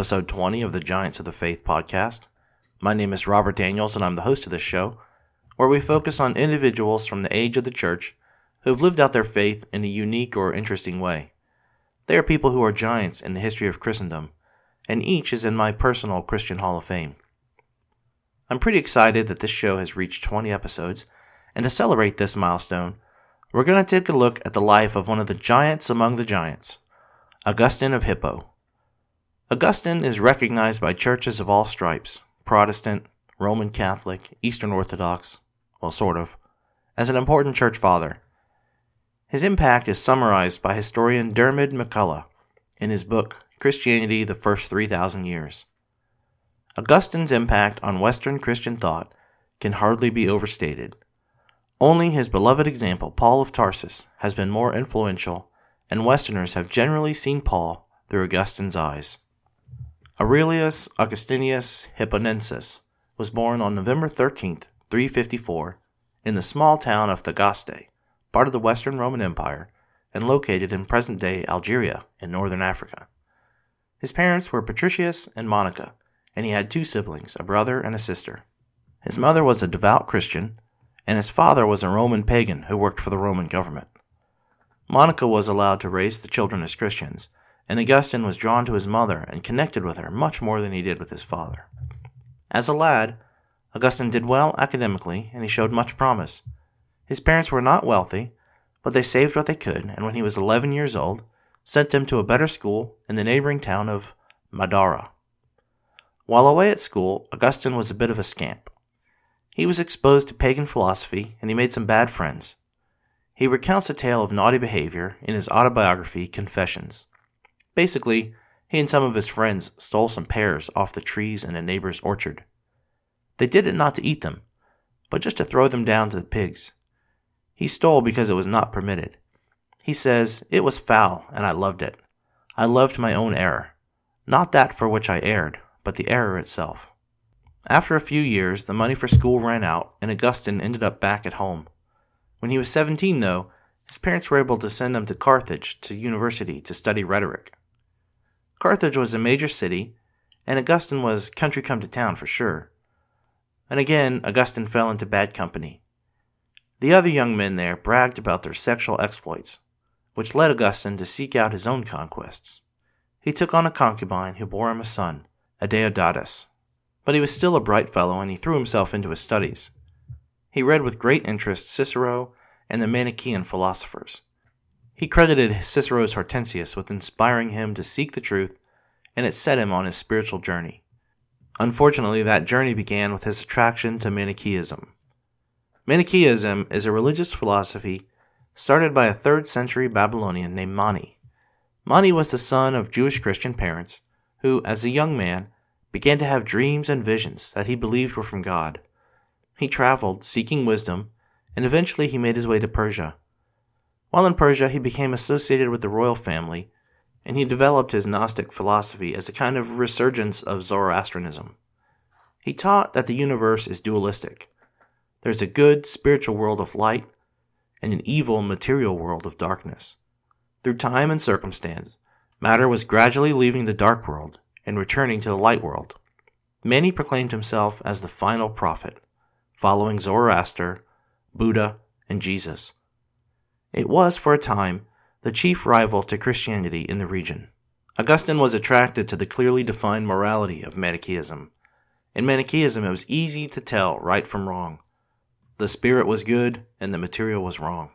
episode 20 of the Giants of the Faith podcast. My name is Robert Daniels, and I'm the host of this show, where we focus on individuals from the age of the church who have lived out their faith in a unique or interesting way. They are people who are giants in the history of Christendom, and each is in my personal Christian Hall of Fame. I'm pretty excited that this show has reached 20 episodes, and to celebrate this milestone, we're going to take a look at the life of one of the giants among the giants, Augustine of Hippo. Augustine is recognized by churches of all stripes Protestant, Roman Catholic, Eastern Orthodox, well, sort of, as an important church father. His impact is summarized by historian Diarmaid MacCulloch in his book Christianity the First 3,000 Years. Augustine's impact on Western Christian thought can hardly be overstated. Only his beloved example, Paul of Tarsus, has been more influential, and Westerners have generally seen Paul through Augustine's eyes. Aurelius Augustinus Hipponensis was born on November 13, 354, in the small town of Thagaste, part of the Western Roman Empire, and located in present day Algeria in northern Africa. His parents were Patricius and Monica, and he had two siblings, a brother and a sister. His mother was a devout Christian, and his father was a Roman pagan who worked for the Roman government. Monica was allowed to raise the children as Christians, and Augustine was drawn to his mother and connected with her much more than he did with his father. As a lad, Augustine did well academically and he showed much promise. His parents were not wealthy, but they saved what they could, and when he was 11 years old, sent him to a better school in the neighboring town of Madaura. While away at school, Augustine was a bit of a scamp. He was exposed to pagan philosophy and he made some bad friends. He recounts a tale of naughty behavior in his autobiography, Confessions. Basically, he and some of his friends stole some pears off the trees in a neighbor's orchard. They did it not to eat them, but just to throw them down to the pigs. He stole because it was not permitted. He says, It was foul, and I loved it. I loved my own error. Not that for which I erred, but the error itself. After a few years, the money for school ran out, and Augustine ended up back at home. When he was 17, though, his parents were able to send him to Carthage to university to study rhetoric. Carthage was a major city, and Augustine was country come to town for sure. And again, Augustine fell into bad company. The other young men there bragged about their sexual exploits, which led Augustine to seek out his own conquests. He took on a concubine who bore him a son, Adeodatus. But he was still a bright fellow, and he threw himself into his studies. He read with great interest Cicero and the Manichaean philosophers. He credited Cicero's Hortensius with inspiring him to seek the truth, and it set him on his spiritual journey. Unfortunately, that journey began with his attraction to Manichaeism. Manichaeism is a religious philosophy started by a 3rd century Babylonian named Mani. Mani was the son of Jewish Christian parents who, as a young man, began to have dreams and visions that he believed were from God. He traveled, seeking wisdom, and eventually he made his way to Persia. While in Persia, he became associated with the royal family, and he developed his Gnostic philosophy as a kind of resurgence of Zoroastrianism. He taught that the universe is dualistic. There's a good spiritual world of light and an evil material world of darkness. Through time and circumstance, matter was gradually leaving the dark world and returning to the light world. Mani proclaimed himself as the final prophet, following Zoroaster, Buddha, and Jesus. It was, for a time, the chief rival to Christianity in the region. Augustine was attracted to the clearly defined morality of Manichaeism. In Manichaeism, it was easy to tell right from wrong. The spirit was good and the material was wrong.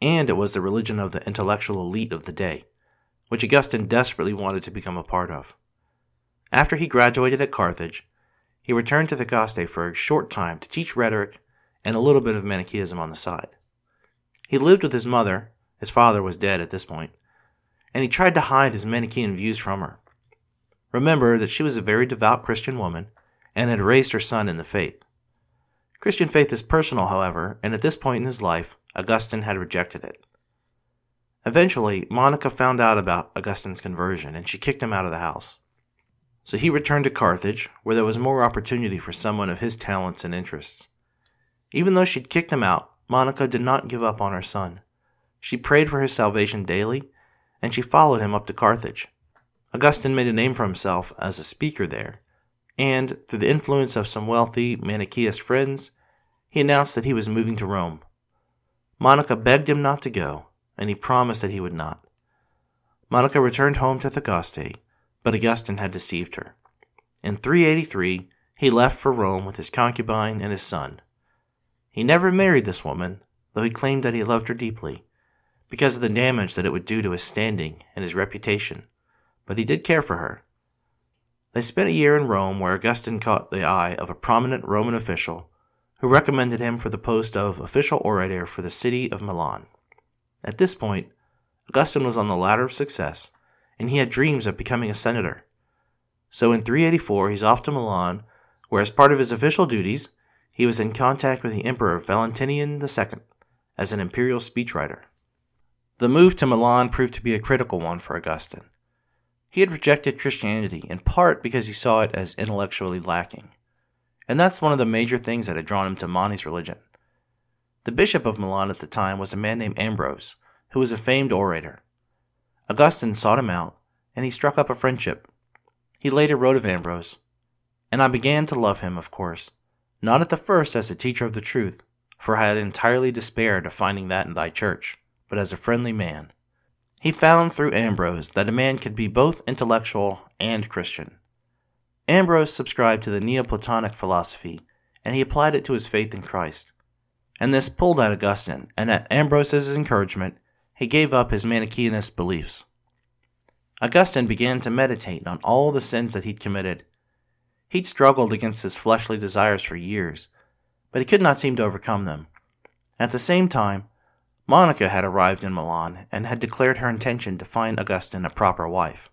And it was the religion of the intellectual elite of the day, which Augustine desperately wanted to become a part of. After he graduated at Carthage, he returned to Thagaste for a short time to teach rhetoric and a little bit of Manichaeism on the side. He lived with his mother, his father was dead at this point, and he tried to hide his Manichaean views from her. Remember that she was a very devout Christian woman and had raised her son in the faith. Christian faith is personal, however, and at this point in his life, Augustine had rejected it. Eventually, Monica found out about Augustine's conversion and she kicked him out of the house. So he returned to Carthage, where there was more opportunity for someone of his talents and interests. Even though she'd kicked him out, Monica did not give up on her son. She prayed for his salvation daily, and she followed him up to Carthage. Augustine made a name for himself as a speaker there, and, through the influence of some wealthy Manichaeist friends, he announced that he was moving to Rome. Monica begged him not to go, and he promised that he would not. Monica returned home to Thagaste, but Augustine had deceived her. In 383, he left for Rome with his concubine and his son. He never married this woman, though he claimed that he loved her deeply, because of the damage that it would do to his standing and his reputation, but he did care for her. They spent a year in Rome where Augustine caught the eye of a prominent Roman official who recommended him for the post of official orator for the city of Milan. At this point, Augustine was on the ladder of success, and he had dreams of becoming a senator. So in 384, he's off to Milan, where, as part of his official duties, he was in contact with the Emperor Valentinian II as an imperial speechwriter. The move to Milan proved to be a critical one for Augustine. He had rejected Christianity in part because he saw it as intellectually lacking. And that's one of the major things that had drawn him to Mani's religion. The bishop of Milan at the time was a man named Ambrose, who was a famed orator. Augustine sought him out, and he struck up a friendship. He later wrote of Ambrose, And I began to love him, of course, not at the first as a teacher of the truth, for I had entirely despaired of finding that in thy church, but as a friendly man. He found through Ambrose that a man could be both intellectual and Christian. Ambrose subscribed to the Neoplatonic philosophy, and he applied it to his faith in Christ. And this pulled at Augustine, and at Ambrose's encouragement, he gave up his Manichaeist beliefs. Augustine began to meditate on all the sins that he'd committed. He'd struggled against his fleshly desires for years, but he could not seem to overcome them. At the same time, Monica had arrived in Milan and had declared her intention to find Augustine a proper wife.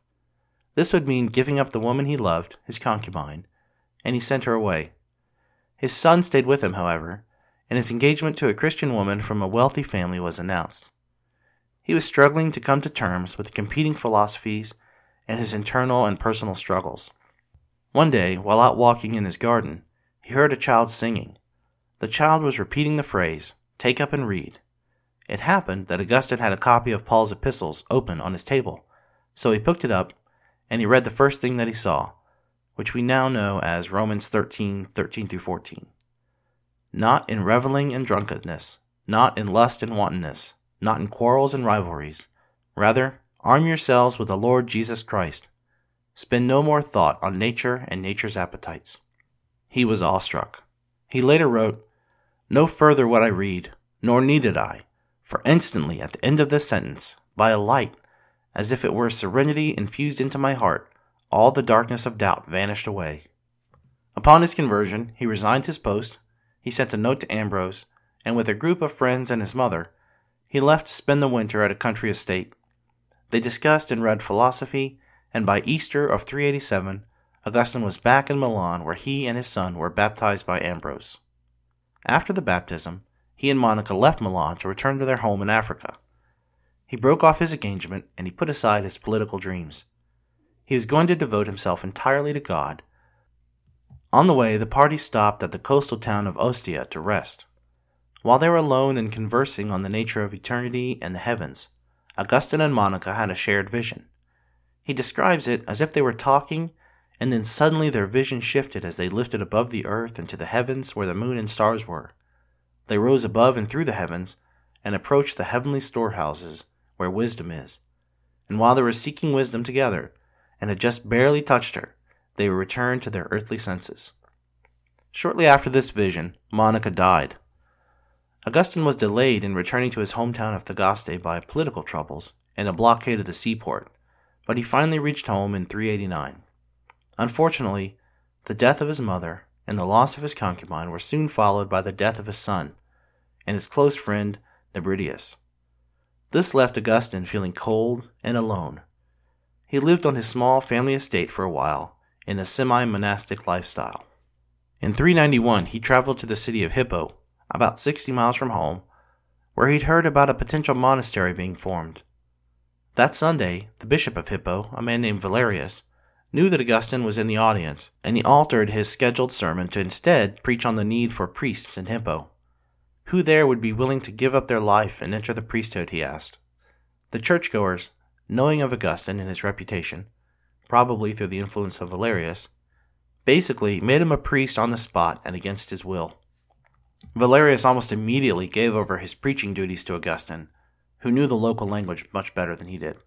This would mean giving up the woman he loved, his concubine, and he sent her away. His son stayed with him, however, and his engagement to a Christian woman from a wealthy family was announced. He was struggling to come to terms with the competing philosophies and his internal and personal struggles. One day, while out walking in his garden, he heard a child singing. The child was repeating the phrase, Take up and read. It happened that Augustine had a copy of Paul's epistles open on his table, so he picked it up and he read the first thing that he saw, which we now know as Romans 13 13 through 14. Not in reveling and drunkenness, not in lust and wantonness, not in quarrels and rivalries. Rather, arm yourselves with the Lord Jesus Christ. Spend no more thought on nature and nature's appetites. He was awestruck. He later wrote, No further would I read, nor needed I, for instantly at the end of this sentence, by a light as if it were serenity infused into my heart, all the darkness of doubt vanished away. Upon his conversion, he resigned his post, he sent a note to Ambrose, and with a group of friends and his mother, he left to spend the winter at a country estate. They discussed and read philosophy, and by Easter of 387, Augustine was back in Milan where he and his son were baptized by Ambrose. After the baptism, he and Monica left Milan to return to their home in Africa. He broke off his engagement and he put aside his political dreams. He was going to devote himself entirely to God. On the way, the party stopped at the coastal town of Ostia to rest. While they were alone and conversing on the nature of eternity and the heavens, Augustine and Monica had a shared vision. He describes it as if they were talking, and then suddenly their vision shifted as they lifted above the earth into the heavens where the moon and stars were. They rose above and through the heavens and approached the heavenly storehouses where wisdom is. And while they were seeking wisdom together, and had just barely touched her, they were returned to their earthly senses. Shortly after this vision, Monica died. Augustine was delayed in returning to his hometown of Thagaste by political troubles and a blockade of the seaport, but he finally reached home in 389. Unfortunately, the death of his mother and the loss of his concubine were soon followed by the death of his son and his close friend Nebridius. This left Augustine feeling cold and alone. He lived on his small family estate for a while in a semi monastic lifestyle. In 391, he traveled to the city of Hippo, about 60 miles from home, where he'd heard about a potential monastery being formed. That Sunday, the bishop of Hippo, a man named Valerius, knew that Augustine was in the audience, and he altered his scheduled sermon to instead preach on the need for priests in Hippo. Who there would be willing to give up their life and enter the priesthood, he asked. The churchgoers, knowing of Augustine and his reputation, probably through the influence of Valerius, basically made him a priest on the spot and against his will. Valerius almost immediately gave over his preaching duties to Augustine, who knew the local language much better than he did.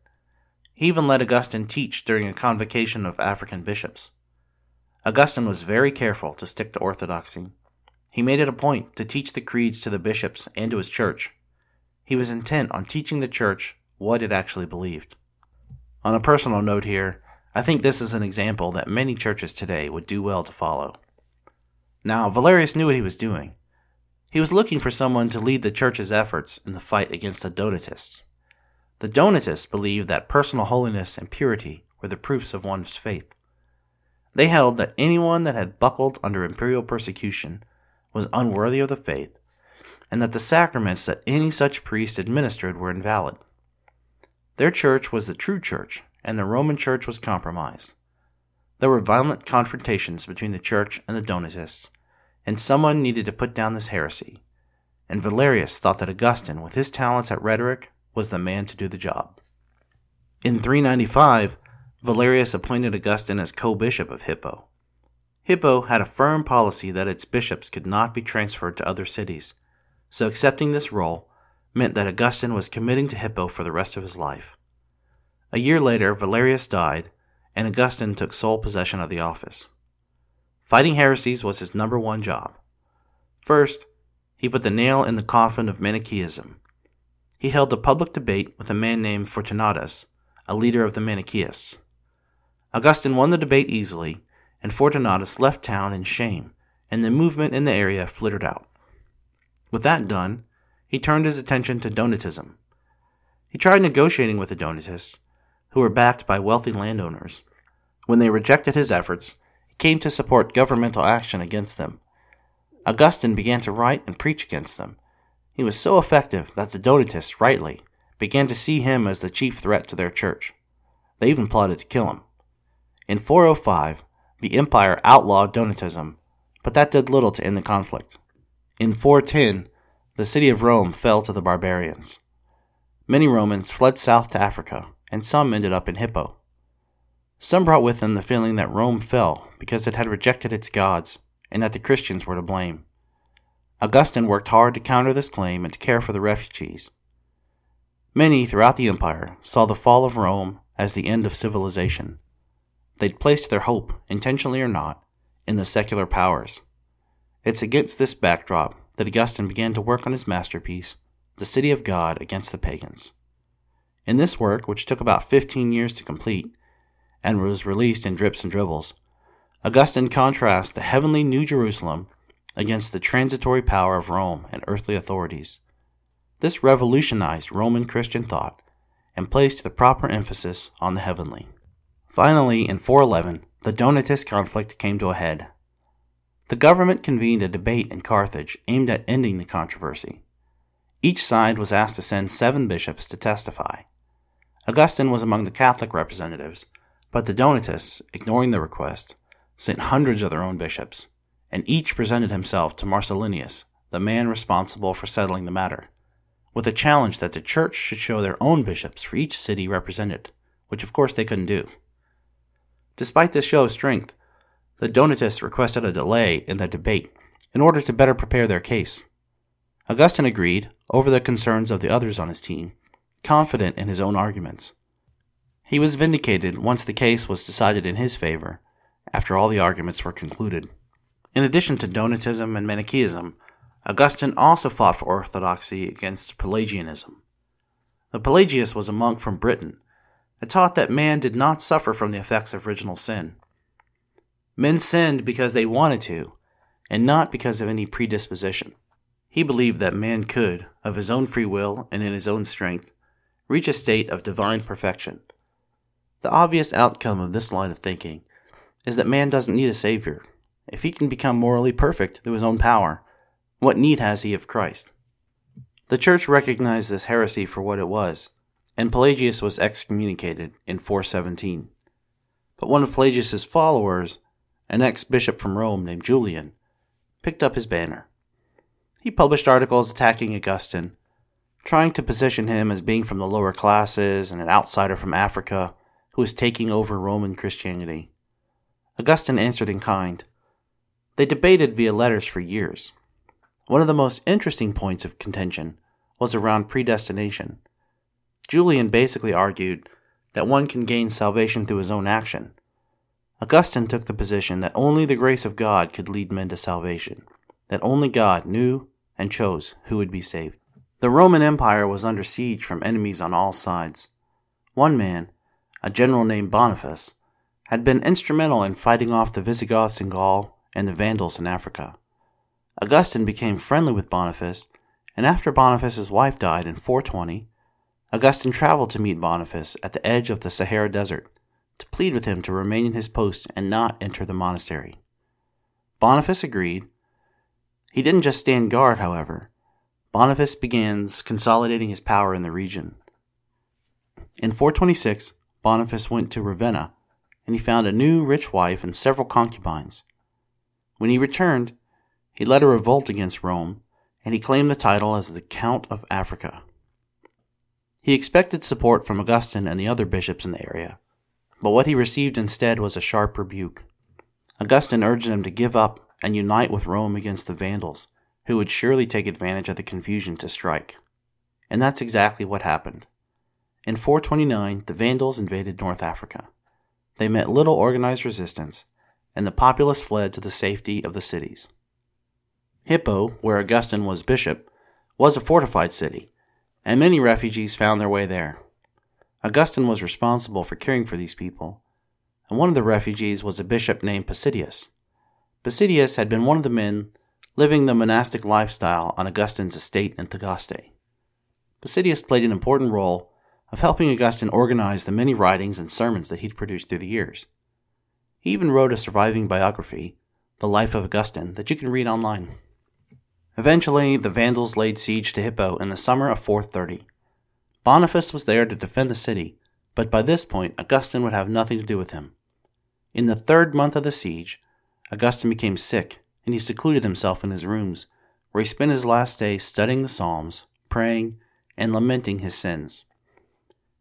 He even let Augustine teach during a convocation of African bishops. Augustine was very careful to stick to orthodoxy. He made it a point to teach the creeds to the bishops and to his church. He was intent on teaching the church what it actually believed. On a personal note here, I think this is an example that many churches today would do well to follow. Now, Valerius knew what he was doing. He was looking for someone to lead the church's efforts in the fight against the Donatists. The Donatists believed that personal holiness and purity were the proofs of one's faith. They held that anyone that had buckled under imperial persecution was unworthy of the faith, and that the sacraments that any such priest administered were invalid. Their church was the true church, and the Roman church was compromised. There were violent confrontations between the church and the Donatists, and someone needed to put down this heresy. And Valerius thought that Augustine, with his talents at rhetoric, was the man to do the job. In 395, Valerius appointed Augustine as co bishop of Hippo. Hippo had a firm policy that its bishops could not be transferred to other cities, so accepting this role meant that Augustine was committing to Hippo for the rest of his life. A year later, Valerius died, and Augustine took sole possession of the office. Fighting heresies was his number one job. First, he put the nail in the coffin of Manichaeism. He held a public debate with a man named Fortunatus, a leader of the Manichaeists. Augustine won the debate easily, and Fortunatus left town in shame, and the movement in the area flittered out. With that done, he turned his attention to Donatism. He tried negotiating with the Donatists, who were backed by wealthy landowners. When they rejected his efforts, came to support governmental action against them. Augustine began to write and preach against them. He was so effective that the Donatists, rightly, began to see him as the chief threat to their church. They even plotted to kill him. In 405, the empire outlawed Donatism, but that did little to end the conflict. In 410, the city of Rome fell to the barbarians. Many Romans fled south to Africa, and some ended up in Hippo. Some brought with them the feeling that Rome fell because it had rejected its gods and that the Christians were to blame. Augustine worked hard to counter this claim and to care for the refugees. Many throughout the empire saw the fall of Rome as the end of civilization. They'd placed their hope, intentionally or not, in the secular powers. It's against this backdrop that Augustine began to work on his masterpiece, The City of God Against the Pagans. In this work, which took about 15 years to complete, and was released in drips and dribbles. Augustine contrasts the heavenly New Jerusalem against the transitory power of Rome and earthly authorities. This revolutionized Roman Christian thought and placed the proper emphasis on the heavenly. Finally, in 411, the Donatist conflict came to a head. The government convened a debate in Carthage aimed at ending the controversy. Each side was asked to send seven bishops to testify. Augustine was among the Catholic representatives, but the Donatists, ignoring the request, sent hundreds of their own bishops, and each presented himself to Marcellinus, the man responsible for settling the matter, with a challenge that the church should show their own bishops for each city represented, which of course they couldn't do. Despite this show of strength, the Donatists requested a delay in the debate in order to better prepare their case. Augustine agreed, over the concerns of the others on his team, confident in his own arguments. He was vindicated once the case was decided in his favor, after all the arguments were concluded. In addition to Donatism and Manichaeism, Augustine also fought for orthodoxy against Pelagianism. The Pelagius was a monk from Britain that taught that man did not suffer from the effects of original sin. Men sinned because they wanted to, and not because of any predisposition. He believed that man could, of his own free will and in his own strength, reach a state of divine perfection the obvious outcome of this line of thinking is that man doesn't need a savior. If he can become morally perfect through his own power, what need has he of Christ? The church recognized this heresy for what it was, and Pelagius was excommunicated in 417. But one of Pelagius's followers, an ex-bishop from Rome named Julian, picked up his banner. He published articles attacking Augustine, trying to position him as being from the lower classes and an outsider from Africa who was taking over Roman Christianity. Augustine answered in kind. They debated via letters for years. One of the most interesting points of contention was around predestination. Julian basically argued that one can gain salvation through his own action. Augustine took the position that only the grace of God could lead men to salvation, that only God knew and chose who would be saved. The Roman Empire was under siege from enemies on all sides. One man, a general named Boniface, had been instrumental in fighting off the Visigoths in Gaul and the Vandals in Africa. Augustine became friendly with Boniface, and after Boniface's wife died in 420, Augustine traveled to meet Boniface at the edge of the Sahara Desert to plead with him to remain in his post and not enter the monastery. Boniface agreed. He didn't just stand guard, however. Boniface begins consolidating his power in the region. In 426, Boniface went to Ravenna, and he found a new rich wife and several concubines. When he returned, he led a revolt against Rome, and he claimed the title as the Count of Africa. He expected support from Augustine and the other bishops in the area, but what he received instead was a sharp rebuke. Augustine urged him to give up and unite with Rome against the Vandals, who would surely take advantage of the confusion to strike. And that's exactly what happened. In 429, the Vandals invaded North Africa. They met little organized resistance, and the populace fled to the safety of the cities. Hippo, where Augustine was bishop, was a fortified city, and many refugees found their way there. Augustine was responsible for caring for these people, and one of the refugees was a bishop named Possidius. Possidius had been one of the men living the monastic lifestyle on Augustine's estate in Thagaste. Possidius played an important role of helping Augustine organize the many writings and sermons that he'd produced through the years. He even wrote a surviving biography, The Life of Augustine, that you can read online. Eventually, the Vandals laid siege to Hippo in the summer of 430. Boniface was there to defend the city, but by this point Augustine would have nothing to do with him. In the third month of the siege, Augustine became sick, and he secluded himself in his rooms, where he spent his last days studying the Psalms, praying, and lamenting his sins.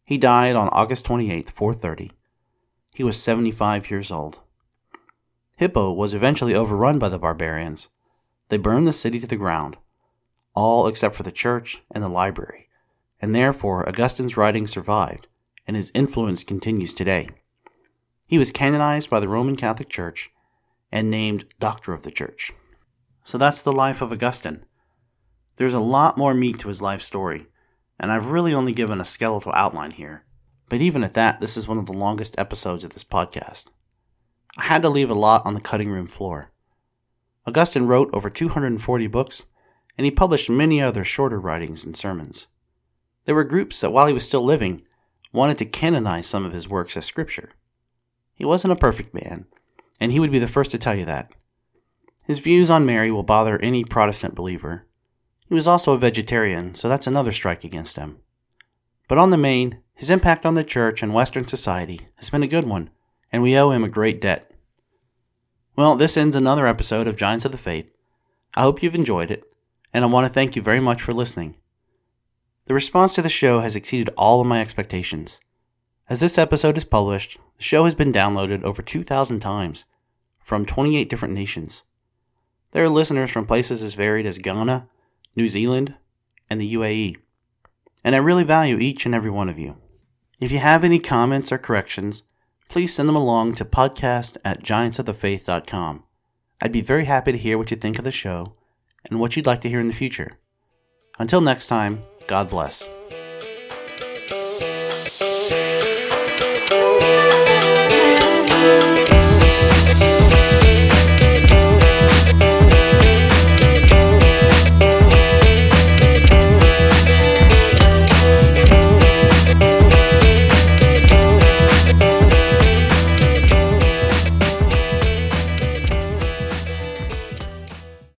He died on August 28, 430. He was 75 years old. Hippo was eventually overrun by the barbarians. They burned the city to the ground, all except for the church and the library and therefore Augustine's writings survived, and his influence continues today. He was canonized by the Roman Catholic Church and named Doctor of the Church. So that's the life of Augustine. There's a lot more meat to his life story, and I've really only given a skeletal outline here. But even at that, this is one of the longest episodes of this podcast. I had to leave a lot on the cutting room floor. Augustine wrote over 240 books, and he published many other shorter writings and sermons. There were groups that, while he was still living, wanted to canonize some of his works as scripture. He wasn't a perfect man, and he would be the first to tell you that. His views on Mary will bother any Protestant believer. He was also a vegetarian, so that's another strike against him. But on the main, his impact on the church and Western society has been a good one, and we owe him a great debt. Well, this ends another episode of Giants of the Faith. I hope you've enjoyed it, and I want to thank you very much for listening. The response to the show has exceeded all of my expectations. As this episode is published, the show has been downloaded over 2,000 times from 28 different nations. There are listeners from places as varied as Ghana, New Zealand, and the UAE. And I really value each and every one of you. If you have any comments or corrections, please send them along to podcast at giantsofthefaith.com. I'd be very happy to hear what you think of the show and what you'd like to hear in the future. Until next time, God bless.